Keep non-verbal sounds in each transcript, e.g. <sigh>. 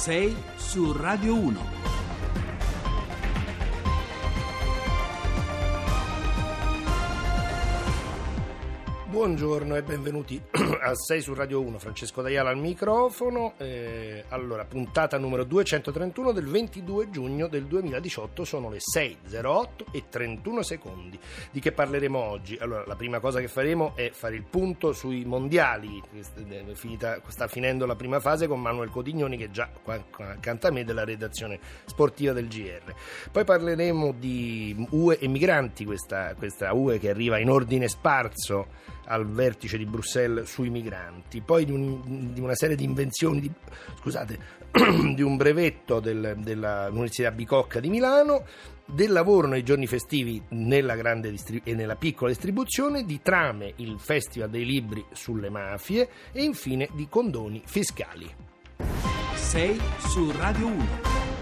6 su Radio 1. Buongiorno e benvenuti <clears throat> a 6 su Radio 1, Francesco Daiala al microfono. Eh, allora, puntata numero 231 del 22 giugno del 2018, sono le 6.08 e 31 secondi. Di che parleremo oggi? Allora, la prima cosa che faremo è fare il punto sui mondiali, finita, sta finendo la prima fase con Manuel Codignoni che è già qua accanto a me della redazione sportiva del GR. Poi parleremo di UE e migranti, questa, questa UE che arriva in ordine sparso al vertice di Bruxelles sui migranti, poi di, un, di una serie di invenzioni, di, scusate, <clears throat> di un brevetto del, dell'Università Bicocca di Milano, del lavoro nei giorni festivi nella grande distri- e nella piccola distribuzione, di trame, il Festival dei Libri sulle mafie e infine di condoni fiscali. 6 su Radio 1.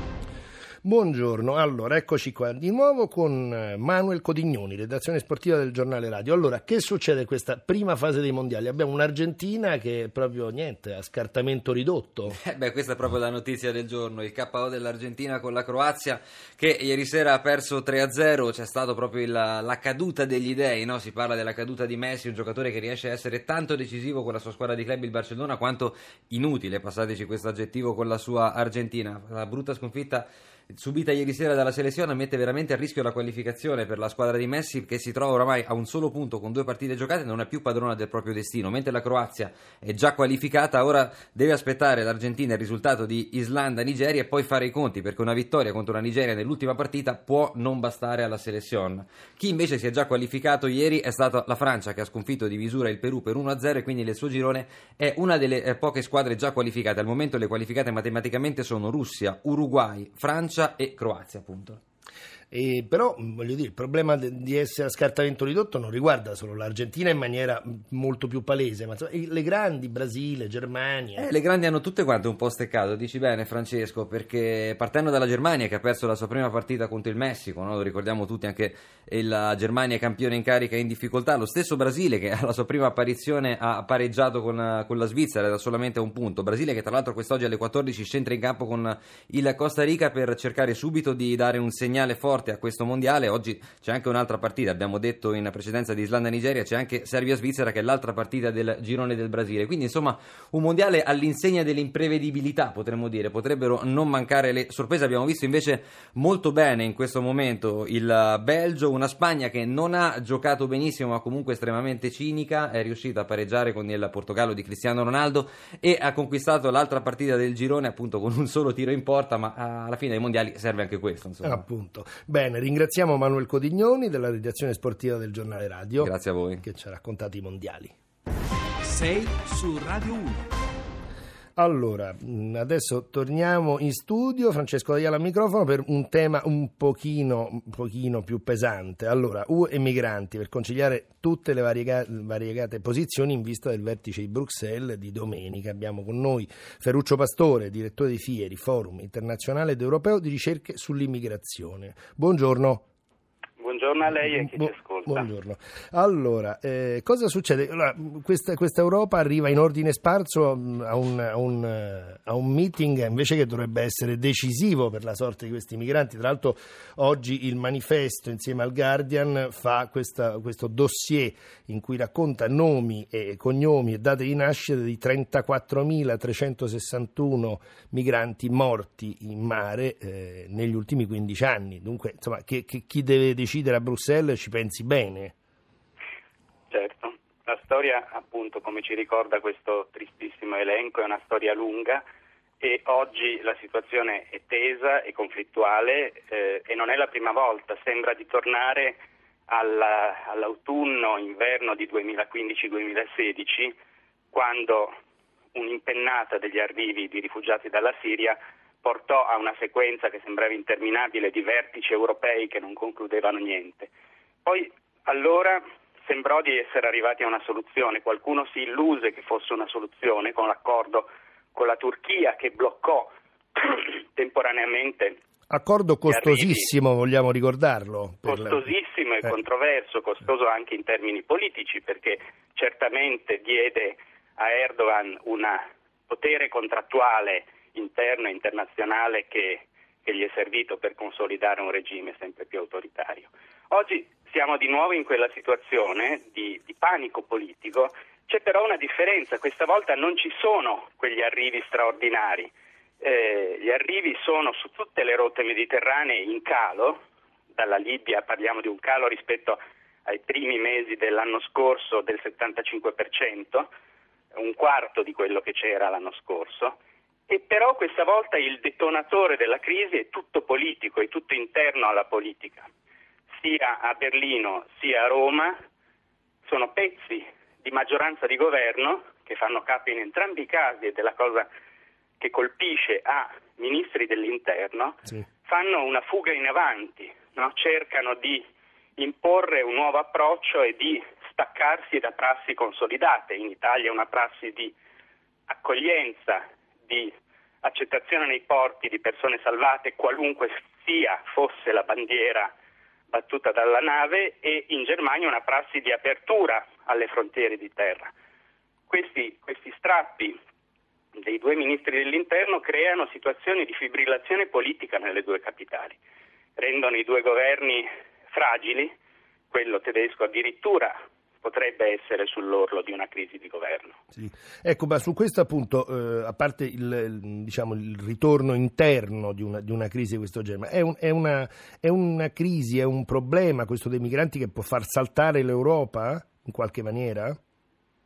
Buongiorno, allora eccoci qua di nuovo con eh, Manuel Codignoni, redazione sportiva del giornale radio. Allora, che succede questa prima fase dei mondiali? Abbiamo un'Argentina che è proprio niente, a scartamento ridotto. Eh beh, questa è proprio la notizia del giorno, il KO dell'Argentina con la Croazia che ieri sera ha perso 3-0, c'è stata proprio il, la caduta degli dei, no? si parla della caduta di Messi, un giocatore che riesce a essere tanto decisivo con la sua squadra di club il Barcellona quanto inutile, passateci questo aggettivo, con la sua Argentina. La brutta sconfitta subita ieri sera dalla selezione mette veramente a rischio la qualificazione per la squadra di Messi che si trova oramai a un solo punto con due partite giocate e non è più padrona del proprio destino, mentre la Croazia è già qualificata, ora deve aspettare l'Argentina il risultato di Islanda-Nigeria e poi fare i conti perché una vittoria contro la Nigeria nell'ultima partita può non bastare alla selezione. Chi invece si è già qualificato ieri è stata la Francia che ha sconfitto di misura il Perù per 1-0 e quindi nel suo girone è una delle eh, poche squadre già qualificate. Al momento le qualificate matematicamente sono Russia, Uruguay, Francia Francia e Croazia, appunto. E però voglio dire, il problema di essere a scartamento ridotto non riguarda solo l'Argentina in maniera molto più palese, ma le grandi, Brasile, Germania. Eh, le grandi hanno tutte quante un po' steccato, dici bene Francesco, perché partendo dalla Germania che ha perso la sua prima partita contro il Messico, no? lo ricordiamo tutti anche la Germania campione in carica in difficoltà, lo stesso Brasile che alla sua prima apparizione ha pareggiato con, con la Svizzera da solamente un punto, Brasile che tra l'altro quest'oggi alle 14 scentra in campo con il Costa Rica per cercare subito di dare un segnale forte forte a questo mondiale. Oggi c'è anche un'altra partita, abbiamo detto in precedenza di Islanda-Nigeria, c'è anche Serbia-Svizzera che è l'altra partita del girone del Brasile. Quindi insomma un mondiale all'insegna dell'imprevedibilità, potremmo dire. Potrebbero non mancare le sorprese. Abbiamo visto invece molto bene in questo momento il Belgio, una Spagna che non ha giocato benissimo ma comunque estremamente cinica, è riuscita a pareggiare con il Portogallo di Cristiano Ronaldo e ha conquistato l'altra partita del girone appunto con un solo tiro in porta, ma alla fine dei mondiali serve anche questo. Insomma. Appunto. Bene, ringraziamo Manuel Codignoni della redazione sportiva del giornale radio. Grazie a voi. Che ci ha raccontato i mondiali. 6 su Radio 1. Allora, mm, adesso torniamo in studio, Francesco Daiala al microfono per un tema un pochino, un pochino più pesante. Allora, UE e migranti, per conciliare tutte le variegate, variegate posizioni in vista del vertice di Bruxelles di domenica. Abbiamo con noi Ferruccio Pastore, direttore di FIERI, Forum internazionale ed europeo di ricerche sull'immigrazione. Buongiorno. Buongiorno a lei e a chi Bu- ci ascolta. Buongiorno. Allora, eh, cosa succede? Allora, questa, questa, Europa arriva in ordine sparso mm, a un, a, un, a un, meeting invece che dovrebbe essere decisivo per la sorte di questi migranti. Tra l'altro oggi il manifesto insieme al Guardian fa questa, questo dossier in cui racconta nomi e cognomi e date di nascita di 34.361 migranti morti in mare eh, negli ultimi 15 anni. Dunque, insomma, che, che chi deve decidere a Bruxelles ci pensi bene. Certo, la storia appunto come ci ricorda questo tristissimo elenco è una storia lunga e oggi la situazione è tesa e conflittuale eh, e non è la prima volta, sembra di tornare alla, all'autunno-inverno di 2015-2016 quando un'impennata degli arrivi di rifugiati dalla Siria portò a una sequenza che sembrava interminabile di vertici europei che non concludevano niente. Poi allora sembrò di essere arrivati a una soluzione, qualcuno si illuse che fosse una soluzione con l'accordo con la Turchia che bloccò <clears throat> temporaneamente Accordo costosissimo, vogliamo ricordarlo. Costosissimo e eh. controverso, costoso anche in termini politici, perché certamente diede a Erdogan un potere contrattuale interno e internazionale che, che gli è servito per consolidare un regime sempre più autoritario. Oggi siamo di nuovo in quella situazione di, di panico politico, c'è però una differenza, questa volta non ci sono quegli arrivi straordinari, eh, gli arrivi sono su tutte le rotte mediterranee in calo, dalla Libia parliamo di un calo rispetto ai primi mesi dell'anno scorso del 75%, un quarto di quello che c'era l'anno scorso, e però questa volta il detonatore della crisi è tutto politico, è tutto interno alla politica. Sia a Berlino sia a Roma sono pezzi di maggioranza di governo che fanno capo in entrambi i casi ed è la cosa che colpisce a ministri dell'interno, sì. fanno una fuga in avanti, no? cercano di imporre un nuovo approccio e di staccarsi da prassi consolidate. In Italia una prassi di accoglienza, di accettazione nei porti di persone salvate, qualunque sia fosse la bandiera battuta dalla nave, e in Germania una prassi di apertura alle frontiere di terra. Questi, questi strappi dei due ministri dell'interno creano situazioni di fibrillazione politica nelle due capitali, rendono i due governi fragili, quello tedesco addirittura potrebbe essere sull'orlo di una crisi di governo. Sì. Ecco, ma su questo appunto, eh, a parte il, diciamo, il, ritorno interno di una, di una, crisi di questo genere, è, un, è, una, è, una, crisi, è un problema questo dei migranti che può far saltare l'Europa in qualche maniera?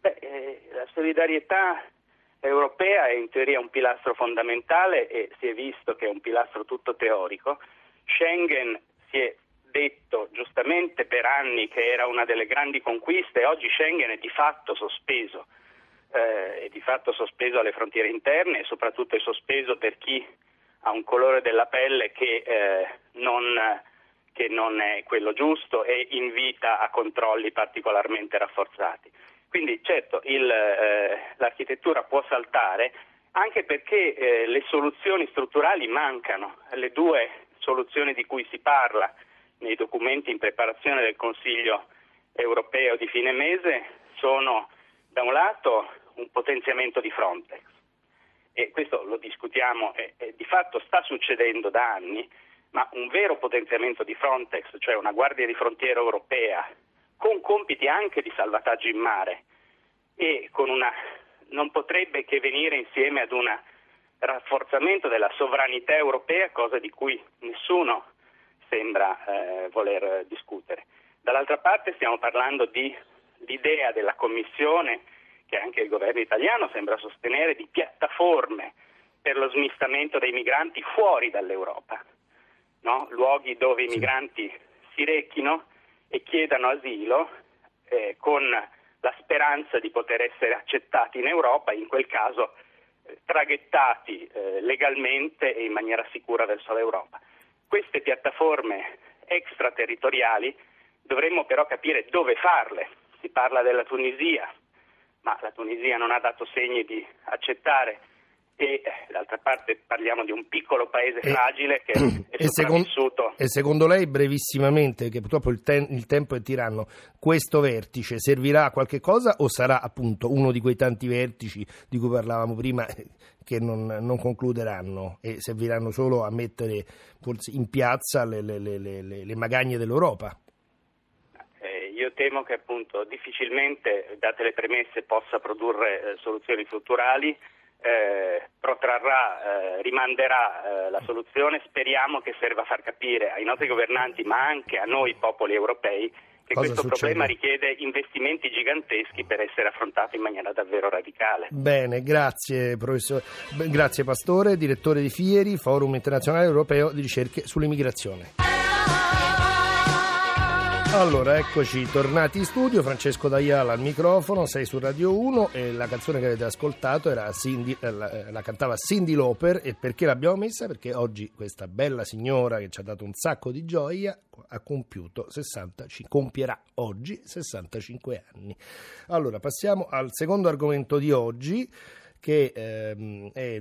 Beh, eh, la solidarietà europea è in teoria un pilastro fondamentale e si è visto che è un pilastro tutto teorico. Schengen si è detto giustamente per anni che era una delle grandi conquiste oggi Schengen è di fatto sospeso, eh, è di fatto sospeso alle frontiere interne e soprattutto è sospeso per chi ha un colore della pelle che, eh, non, che non è quello giusto e invita a controlli particolarmente rafforzati. Quindi certo il, eh, l'architettura può saltare anche perché eh, le soluzioni strutturali mancano, le due soluzioni di cui si parla, nei documenti in preparazione del Consiglio europeo di fine mese sono da un lato un potenziamento di Frontex e questo lo discutiamo e, e di fatto sta succedendo da anni, ma un vero potenziamento di Frontex, cioè una guardia di frontiera europea con compiti anche di salvataggio in mare e una, non potrebbe che venire insieme ad un rafforzamento della sovranità europea, cosa di cui nessuno sembra eh, voler discutere. Dall'altra parte stiamo parlando di l'idea della Commissione, che anche il governo italiano sembra sostenere, di piattaforme per lo smistamento dei migranti fuori dall'Europa, no? luoghi dove i migranti si rechino e chiedano asilo eh, con la speranza di poter essere accettati in Europa, in quel caso eh, traghettati eh, legalmente e in maniera sicura verso l'Europa queste piattaforme extraterritoriali dovremmo però capire dove farle. Si parla della Tunisia, ma la Tunisia non ha dato segni di accettare e d'altra parte parliamo di un piccolo paese e, fragile che <clears throat> è sopravvissuto. e secondo lei, brevissimamente, che purtroppo il, ten, il, tempo è tiranno, questo vertice servirà a qualche cosa o sarà appunto uno di quei tanti vertici di cui parlavamo prima che non, non concluderanno e serviranno solo a mettere forse in piazza le, le, le, le magagne dell'Europa? Eh, io temo che appunto difficilmente, date le premesse, possa produrre eh, soluzioni strutturali eh, protrarrà, eh, rimanderà eh, la soluzione, speriamo che serva a far capire ai nostri governanti, ma anche a noi popoli europei, che Cosa questo succede? problema richiede investimenti giganteschi per essere affrontato in maniera davvero radicale. Bene, grazie professor, grazie Pastore, direttore di Fieri, Forum Internazionale Europeo di Ricerche sull'Immigrazione. Allora, eccoci tornati in studio, Francesco D'Aiala al microfono, sei su Radio 1 e la canzone che avete ascoltato Cindy, eh, la, eh, la, cantava Cindy Lauper e perché l'abbiamo messa? Perché oggi questa bella signora che ci ha dato un sacco di gioia ha compiuto 65, compierà oggi 65 anni. Allora, passiamo al secondo argomento di oggi che ehm, è,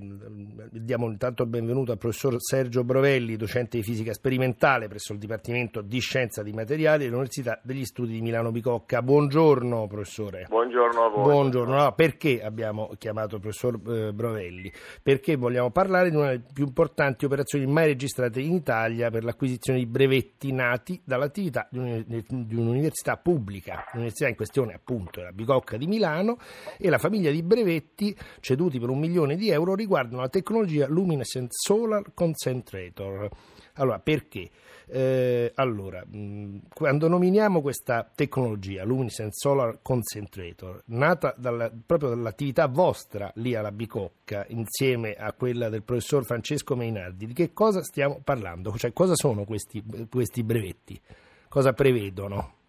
diamo intanto il benvenuto al professor Sergio Brovelli, docente di fisica sperimentale presso il Dipartimento di Scienza di Materiali dell'Università degli Studi di Milano Bicocca. Buongiorno professore. Buongiorno a voi. Buongiorno. Allora, perché abbiamo chiamato il professor eh, Brovelli? Perché vogliamo parlare di una delle più importanti operazioni mai registrate in Italia per l'acquisizione di brevetti nati dall'attività di, un, di un'università pubblica. L'università in questione appunto è la Bicocca di Milano e la famiglia di brevetti ceduti per un milione di euro riguardano la tecnologia Luminescent Solar Concentrator. Allora, perché? Eh, allora, mh, quando nominiamo questa tecnologia, Luminescent Solar Concentrator, nata dalla, proprio dall'attività vostra lì alla Bicocca, insieme a quella del professor Francesco Meinardi, di che cosa stiamo parlando? Cioè, cosa sono questi, questi brevetti? Cosa prevedono?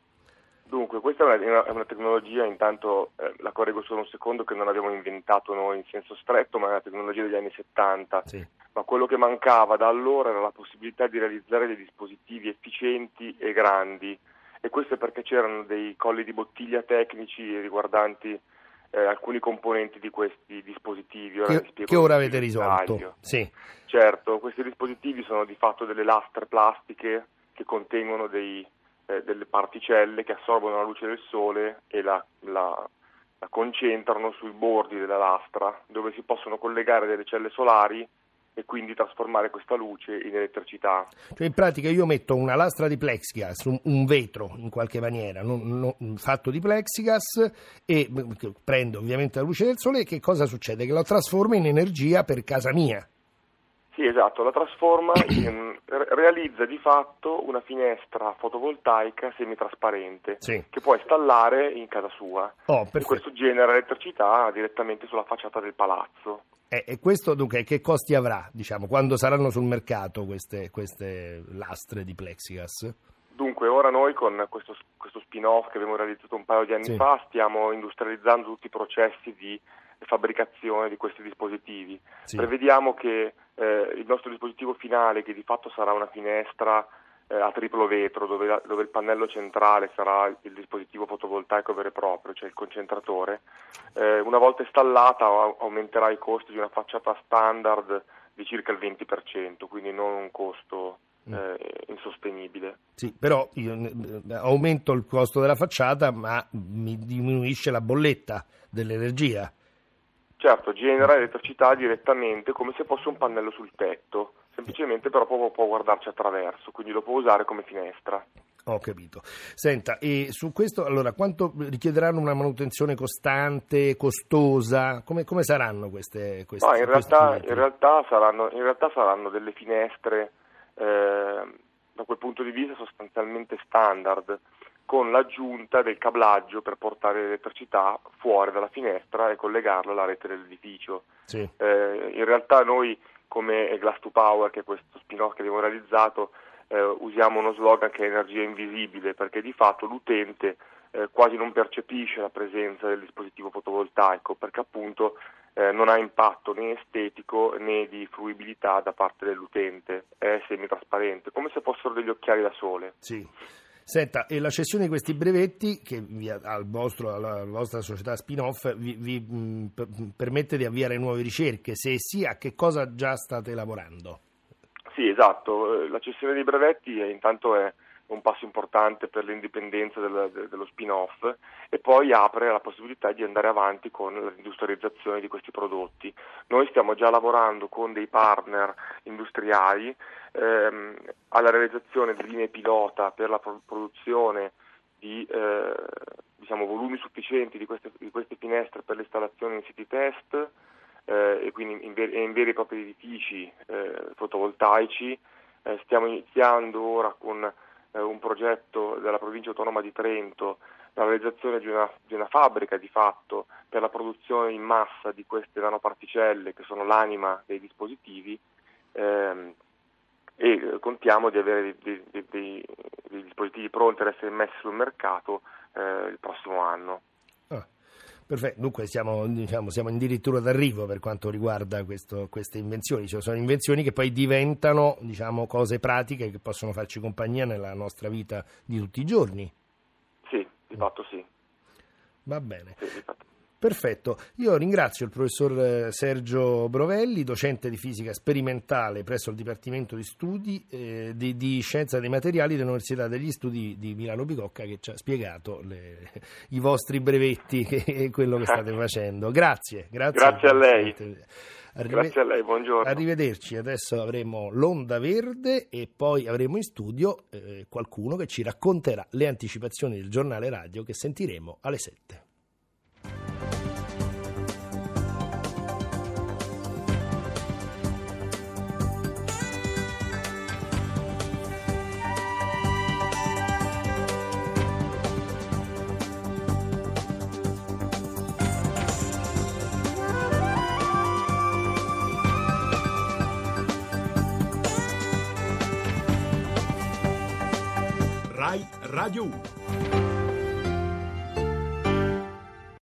Dunque, questa è una, è una tecnologia, intanto eh, la correggo solo un secondo, che non abbiamo inventato noi in senso stretto, ma è una tecnologia degli anni 70. Sì. Ma quello che mancava da allora era la possibilità di realizzare dei dispositivi efficienti e grandi. E questo è perché c'erano dei colli di bottiglia tecnici riguardanti eh, alcuni componenti di questi dispositivi. Ora che, che ora avete risolto. Sì. Certo, questi dispositivi sono di fatto delle lastre plastiche che contengono dei eh, delle particelle che assorbono la luce del sole e la, la, la concentrano sui bordi della lastra, dove si possono collegare delle celle solari e quindi trasformare questa luce in elettricità. Cioè in pratica io metto una lastra di plexiglass, un, un vetro in qualche maniera, non, non, fatto di plexigas e prendo ovviamente la luce del sole e che cosa succede? Che lo trasformo in energia per casa mia. Sì, esatto, la trasforma, in, <coughs> realizza di fatto una finestra fotovoltaica semitrasparente sì. che può installare in casa sua. Oh, questo genera elettricità direttamente sulla facciata del palazzo. E, e questo dunque che costi avrà, diciamo, quando saranno sul mercato queste, queste lastre di plexigas? Dunque, ora noi con questo, questo spin-off che abbiamo realizzato un paio di anni sì. fa stiamo industrializzando tutti i processi di fabbricazione di questi dispositivi. Sì. Prevediamo che eh, il nostro dispositivo finale, che di fatto sarà una finestra eh, a triplo vetro, dove, la, dove, il pannello centrale sarà il dispositivo fotovoltaico vero e proprio, cioè il concentratore, eh, una volta installata aumenterà i costi di una facciata standard di circa il 20%, quindi non un costo mm. eh, insostenibile. Sì, però io eh, aumento il costo della facciata, ma mi diminuisce la bolletta dell'energia. Certo, genera elettricità direttamente come se fosse un pannello sul tetto, semplicemente però può, può guardarci attraverso, quindi lo può usare come finestra. Ho capito. Senta, e su questo allora quanto richiederanno una manutenzione costante, costosa? Come, come saranno queste, queste no, in, realtà, in, realtà saranno, in realtà saranno delle finestre eh, da quel punto di vista sostanzialmente standard con l'aggiunta del cablaggio per portare l'elettricità fuori dalla finestra e collegarla alla rete dell'edificio. Sì. Eh, in realtà noi come Glass to Power, che è questo spin-off che abbiamo realizzato, eh, usiamo uno slogan che è energia invisibile, perché di fatto l'utente eh, quasi non percepisce la presenza del dispositivo fotovoltaico, perché appunto eh, non ha impatto né estetico né di fruibilità da parte dell'utente, è semitrasparente, come se fossero degli occhiali da sole. Sì. Senta, e la cessione di questi brevetti, che vi, al vostro, alla vostra società spin-off, vi, vi mh, mm, permette di avviare nuove ricerche? Se sì, a che cosa già state lavorando? Sì, esatto. La cessione dei brevetti è, intanto è un passo importante per l'indipendenza del, de, dello spin-off e poi apre la possibilità di andare avanti con l'industrializzazione di questi prodotti. Noi stiamo già lavorando con dei partner industriali ehm, alla realizzazione di linee pilota per la produzione di eh, diciamo, volumi sufficienti di queste, di queste, finestre per l'installazione in siti test eh, e quindi in, ver- in, veri e propri edifici eh, fotovoltaici. Eh, stiamo iniziando ora con eh, un progetto della provincia autonoma di Trento, la realizzazione di una, di una, fabbrica di fatto per la produzione in massa di queste nanoparticelle che sono l'anima dei dispositivi ehm, e contiamo di avere dei, dei, dei, dei, dispositivi pronti ad essere messi sul mercato eh, il prossimo anno. Perfetto, dunque siamo, diciamo, siamo addirittura d'arrivo per quanto riguarda questo, queste invenzioni, cioè sono invenzioni che poi diventano diciamo, cose pratiche che possono farci compagnia nella nostra vita di tutti i giorni. Sì, di fatto sì. Va bene. Sì. Perfetto, io ringrazio il professor eh, Sergio Brovelli, docente di fisica sperimentale presso il Dipartimento di Studi eh, di, di, Scienza dei Materiali dell'Università degli Studi di Milano Bicocca che ci ha spiegato le, i vostri brevetti <laughs> e quello che state facendo. Grazie, grazie. Grazie a lei. Arrive- Grazie a lei, buongiorno. Arrivederci, adesso avremo l'onda verde e poi avremo in studio eh, qualcuno che ci racconterà le anticipazioni del giornale radio che sentiremo alle 7. Radio 1.